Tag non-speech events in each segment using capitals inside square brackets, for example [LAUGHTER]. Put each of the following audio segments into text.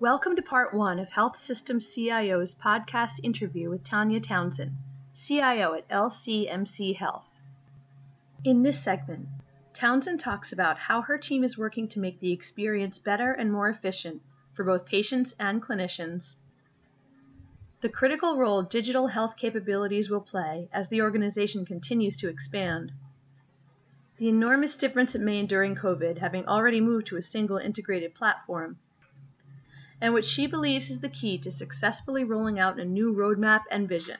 Welcome to part one of Health Systems CIO's podcast interview with Tanya Townsend, CIO at LCMC Health. In this segment, Townsend talks about how her team is working to make the experience better and more efficient for both patients and clinicians, the critical role digital health capabilities will play as the organization continues to expand, the enormous difference it made during COVID, having already moved to a single integrated platform, and what she believes is the key to successfully rolling out a new roadmap and vision.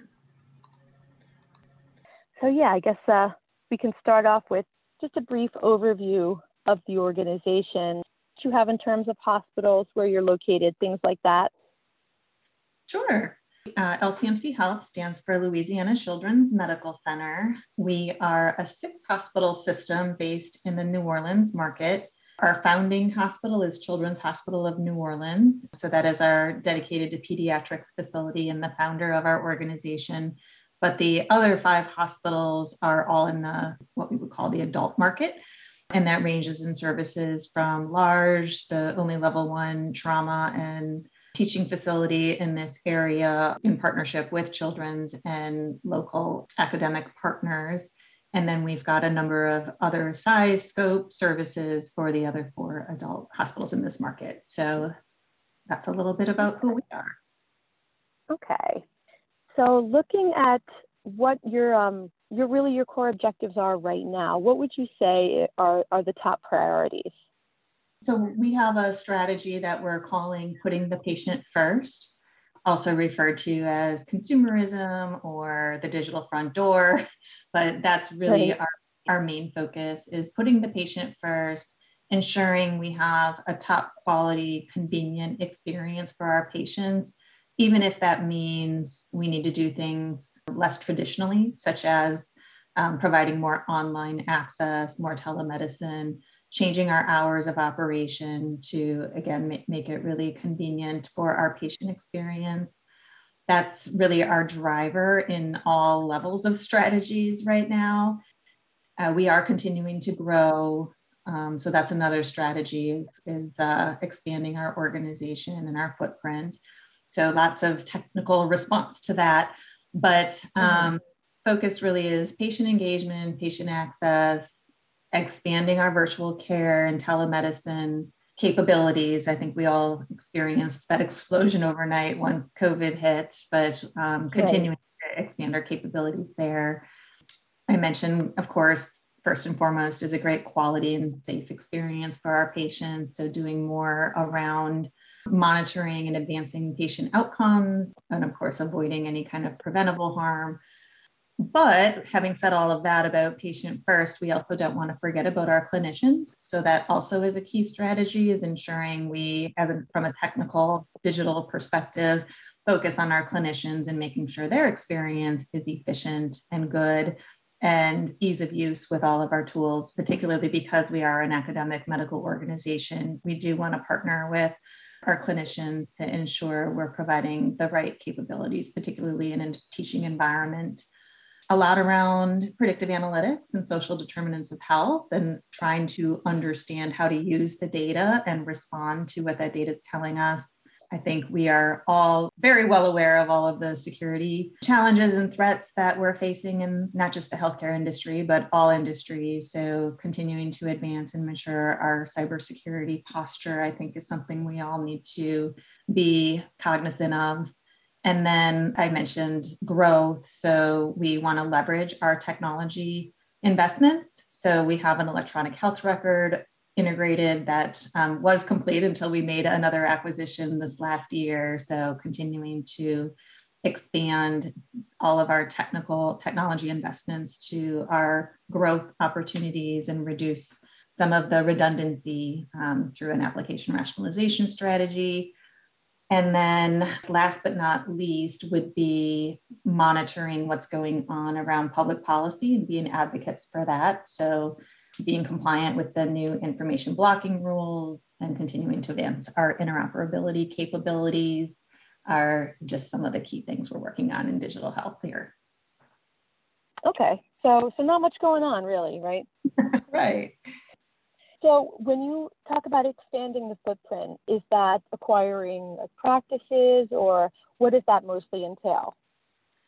So, yeah, I guess uh, we can start off with just a brief overview of the organization you have in terms of hospitals, where you're located, things like that. Sure. Uh, LCMC Health stands for Louisiana Children's Medical Center. We are a six hospital system based in the New Orleans market. Our founding hospital is Children's Hospital of New Orleans. So that is our dedicated to pediatrics facility and the founder of our organization. But the other five hospitals are all in the what we would call the adult market. And that ranges in services from large, the only level one trauma and teaching facility in this area in partnership with children's and local academic partners. And then we've got a number of other size scope services for the other four adult hospitals in this market. So that's a little bit about who we are. Okay. So looking at what your um your really your core objectives are right now, what would you say are, are the top priorities? So we have a strategy that we're calling putting the patient first, also referred to as consumerism or the digital front door. [LAUGHS] But that's really right. our, our main focus is putting the patient first, ensuring we have a top quality, convenient experience for our patients, even if that means we need to do things less traditionally, such as um, providing more online access, more telemedicine, changing our hours of operation to, again, make, make it really convenient for our patient experience. That's really our driver in all levels of strategies right now. Uh, we are continuing to grow. Um, so that's another strategy is, is uh, expanding our organization and our footprint. So lots of technical response to that. But mm-hmm. um, mm-hmm. focus really is patient engagement, patient access, expanding our virtual care and telemedicine capabilities. I think we all experienced that explosion overnight once COVID hit, but um, continuing right. to expand our capabilities there. I mentioned, of course, first and foremost is a great quality and safe experience for our patients. So, doing more around monitoring and advancing patient outcomes, and of course, avoiding any kind of preventable harm. But having said all of that about patient first, we also don't want to forget about our clinicians. So that also is a key strategy is ensuring we, from a technical digital perspective, focus on our clinicians and making sure their experience is efficient and good and ease of use with all of our tools, particularly because we are an academic medical organization. We do want to partner with our clinicians to ensure we're providing the right capabilities, particularly in a teaching environment a lot around predictive analytics and social determinants of health and trying to understand how to use the data and respond to what that data is telling us. I think we are all very well aware of all of the security challenges and threats that we're facing in not just the healthcare industry, but all industries. So, continuing to advance and mature our cybersecurity posture, I think, is something we all need to be cognizant of and then I mentioned growth. So we want to leverage our technology investments. So we have an electronic health record integrated that um, was complete until we made another acquisition this last year. So continuing to expand all of our technical technology investments to our growth opportunities and reduce some of the redundancy um, through an application rationalization strategy and then last but not least would be monitoring what's going on around public policy and being advocates for that. So being compliant with the new information blocking rules and continuing to advance our interoperability capabilities are just some of the key things we're working on in digital health here. Okay, so so not much going on really, right? [LAUGHS] right. So, when you talk about expanding the footprint, is that acquiring practices or what does that mostly entail?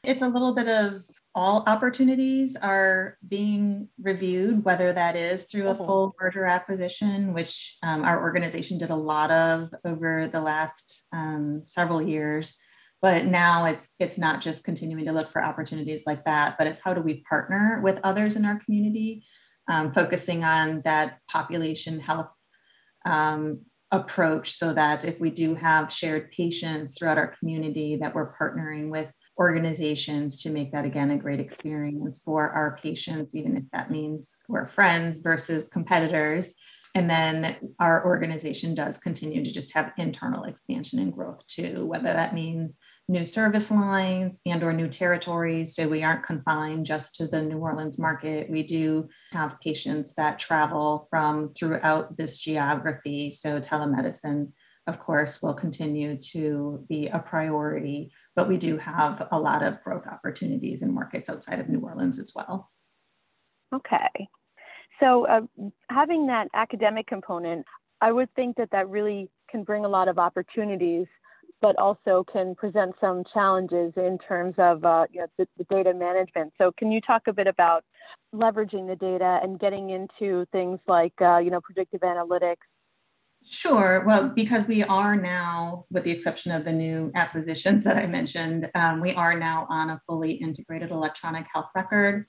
It's a little bit of all opportunities are being reviewed, whether that is through a mm-hmm. full merger acquisition, which um, our organization did a lot of over the last um, several years. But now it's it's not just continuing to look for opportunities like that, but it's how do we partner with others in our community, um, focusing on that population health um, approach, so that if we do have shared patients throughout our community, that we're partnering with organizations to make that again a great experience for our patients, even if that means we're friends versus competitors. And then our organization does continue to just have internal expansion and growth too, whether that means new service lines and or new territories. So we aren't confined just to the New Orleans market. We do have patients that travel from throughout this geography. So telemedicine of course, will continue to be a priority, but we do have a lot of growth opportunities in markets outside of New Orleans as well. Okay. So, uh, having that academic component, I would think that that really can bring a lot of opportunities, but also can present some challenges in terms of uh, you know, the, the data management. So, can you talk a bit about leveraging the data and getting into things like uh, you know predictive analytics Sure. Well, because we are now, with the exception of the new acquisitions that I mentioned, um, we are now on a fully integrated electronic health record.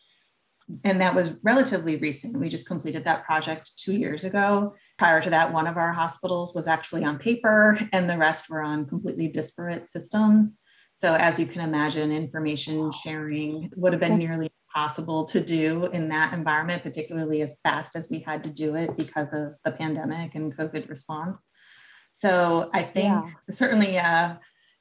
And that was relatively recent. We just completed that project two years ago. Prior to that, one of our hospitals was actually on paper, and the rest were on completely disparate systems. So, as you can imagine, information sharing would have been nearly possible to do in that environment, particularly as fast as we had to do it because of the pandemic and COVID response. So I think yeah. certainly uh,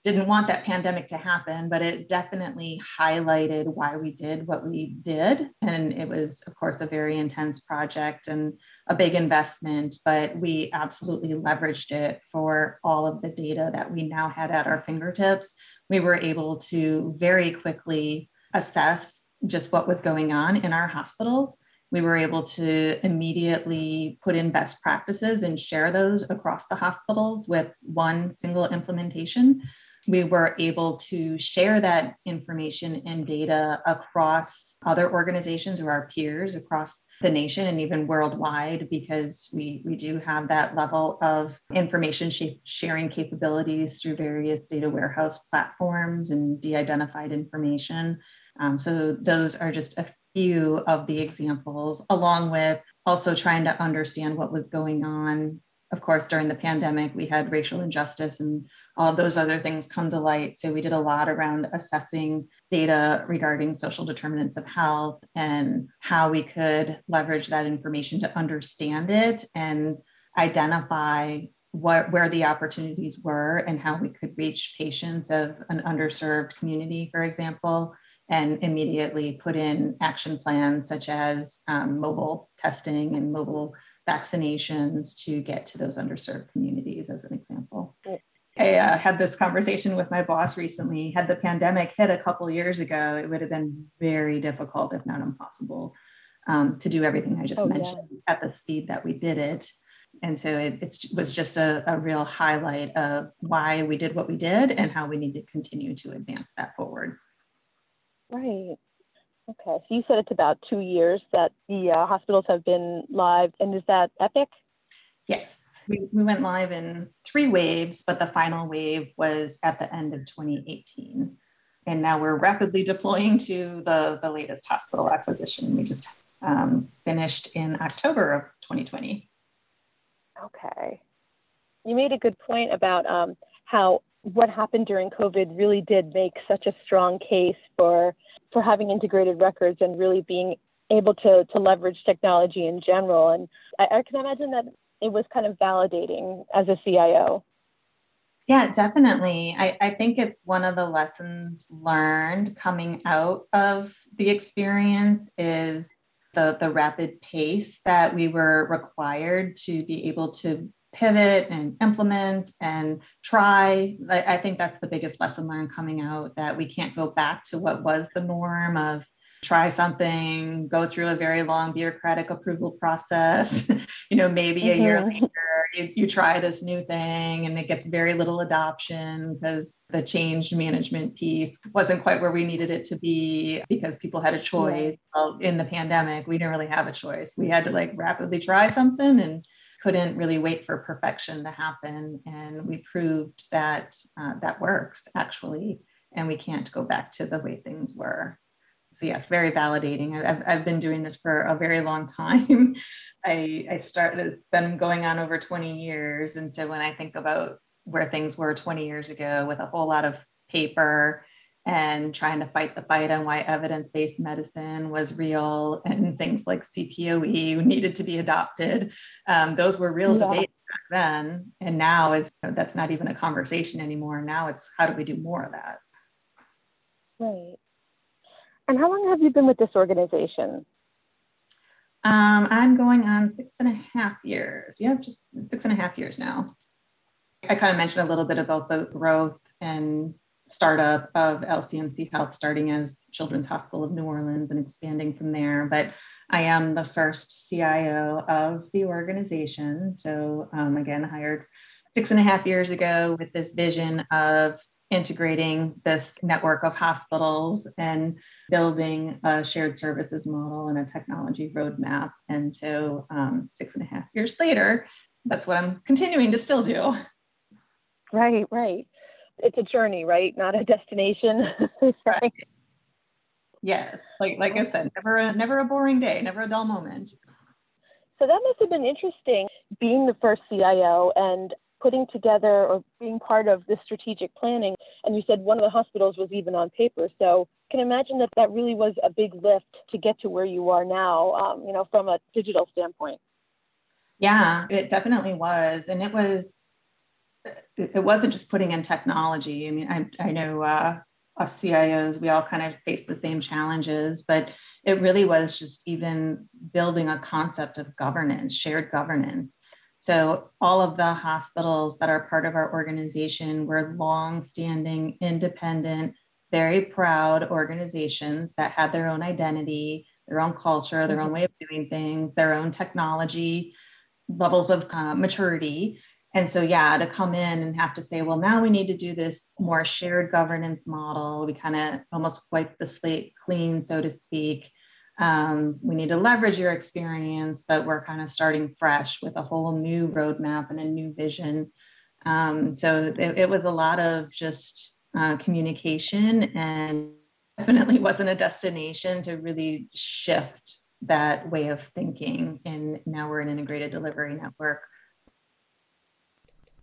didn't want that pandemic to happen, but it definitely highlighted why we did what we did. And it was, of course, a very intense project and a big investment, but we absolutely leveraged it for all of the data that we now had at our fingertips. We were able to very quickly assess just what was going on in our hospitals. We were able to immediately put in best practices and share those across the hospitals with one single implementation. We were able to share that information and data across other organizations or our peers across the nation and even worldwide because we, we do have that level of information sharing capabilities through various data warehouse platforms and de identified information. Um, so those are just a few of the examples, along with also trying to understand what was going on. Of course, during the pandemic, we had racial injustice and all those other things come to light. So we did a lot around assessing data regarding social determinants of health and how we could leverage that information to understand it and identify what where the opportunities were and how we could reach patients of an underserved community, for example, and immediately put in action plans such as um, mobile testing and mobile vaccinations to get to those underserved communities, as an example. I uh, had this conversation with my boss recently. Had the pandemic hit a couple years ago, it would have been very difficult, if not impossible, um, to do everything I just oh, mentioned yeah. at the speed that we did it. And so it, was just a, a real highlight of why we did what we did and how we need to continue to advance that forward. Right. Okay. So you said it's about two years that the uh, hospitals have been live. And is that Epic? Yes. We, we went live in three waves, but the final wave was at the end of 2018. And now we're rapidly deploying to the, the latest hospital acquisition. We just um, finished in October of 2020. Okay. You made a good point about um, how what happened during COVID really did make such a strong case for for having integrated records and really being able to to leverage technology in general. And I, I can imagine that it was kind of validating as a CIO. Yeah, definitely. I, I think it's one of the lessons learned coming out of the experience is the, the rapid pace that we were required to be able to pivot and implement and try. I think that's the biggest lesson learned coming out that we can't go back to what was the norm of try something, go through a very long bureaucratic approval process. [LAUGHS] you know, maybe mm-hmm. a year mm-hmm. later, you, you try this new thing and it gets very little adoption because the change management piece wasn't quite where we needed it to be because people had a choice. Well, in the pandemic, we didn't really have a choice. We had to like rapidly try something and couldn't really wait for perfection to happen. And we proved that uh, that works actually, and we can't go back to the way things were so yes, very validating. I've, I've been doing this for a very long time. [LAUGHS] I, I started, it's been going on over 20 years. And so when I think about where things were 20 years ago with a whole lot of paper and trying to fight the fight on why evidence-based medicine was real and things like CPOE needed to be adopted, um, those were real yeah. debates back then. And now it's, that's not even a conversation anymore. Now it's how do we do more of that? Right. And how long have you been with this organization? Um, I'm going on six and a half years. Yeah, just six and a half years now. I kind of mentioned a little bit about the growth and startup of LCMC Health, starting as Children's Hospital of New Orleans and expanding from there. But I am the first CIO of the organization. So, um, again, hired six and a half years ago with this vision of integrating this network of hospitals and building a shared services model and a technology roadmap. And so, um, six and a half years later, that's what I'm continuing to still do. Right, right. It's a journey, right? Not a destination. [LAUGHS] right. Yes, like like I said, never a, never a boring day, never a dull moment. So that must have been interesting being the first CIO and putting together or being part of the strategic planning. And you said one of the hospitals was even on paper. So I can imagine that that really was a big lift to get to where you are now, um, you know, from a digital standpoint. Yeah, it definitely was. And it was, it wasn't just putting in technology. I mean, I, I know uh, us CIOs, we all kind of face the same challenges, but it really was just even building a concept of governance, shared governance. So, all of the hospitals that are part of our organization were long-standing, independent, very proud organizations that had their own identity, their own culture, their own mm-hmm. way of doing things, their own technology, levels of uh, maturity. And so, yeah, to come in and have to say, well, now we need to do this more shared governance model. We kind of almost wipe the slate clean, so to speak um, we need to leverage your experience, but we're kind of starting fresh with a whole new roadmap and a new vision. Um, so it, it, was a lot of just uh, communication and definitely [LAUGHS] wasn't a destination to really shift that way of thinking. And now we're an integrated delivery network.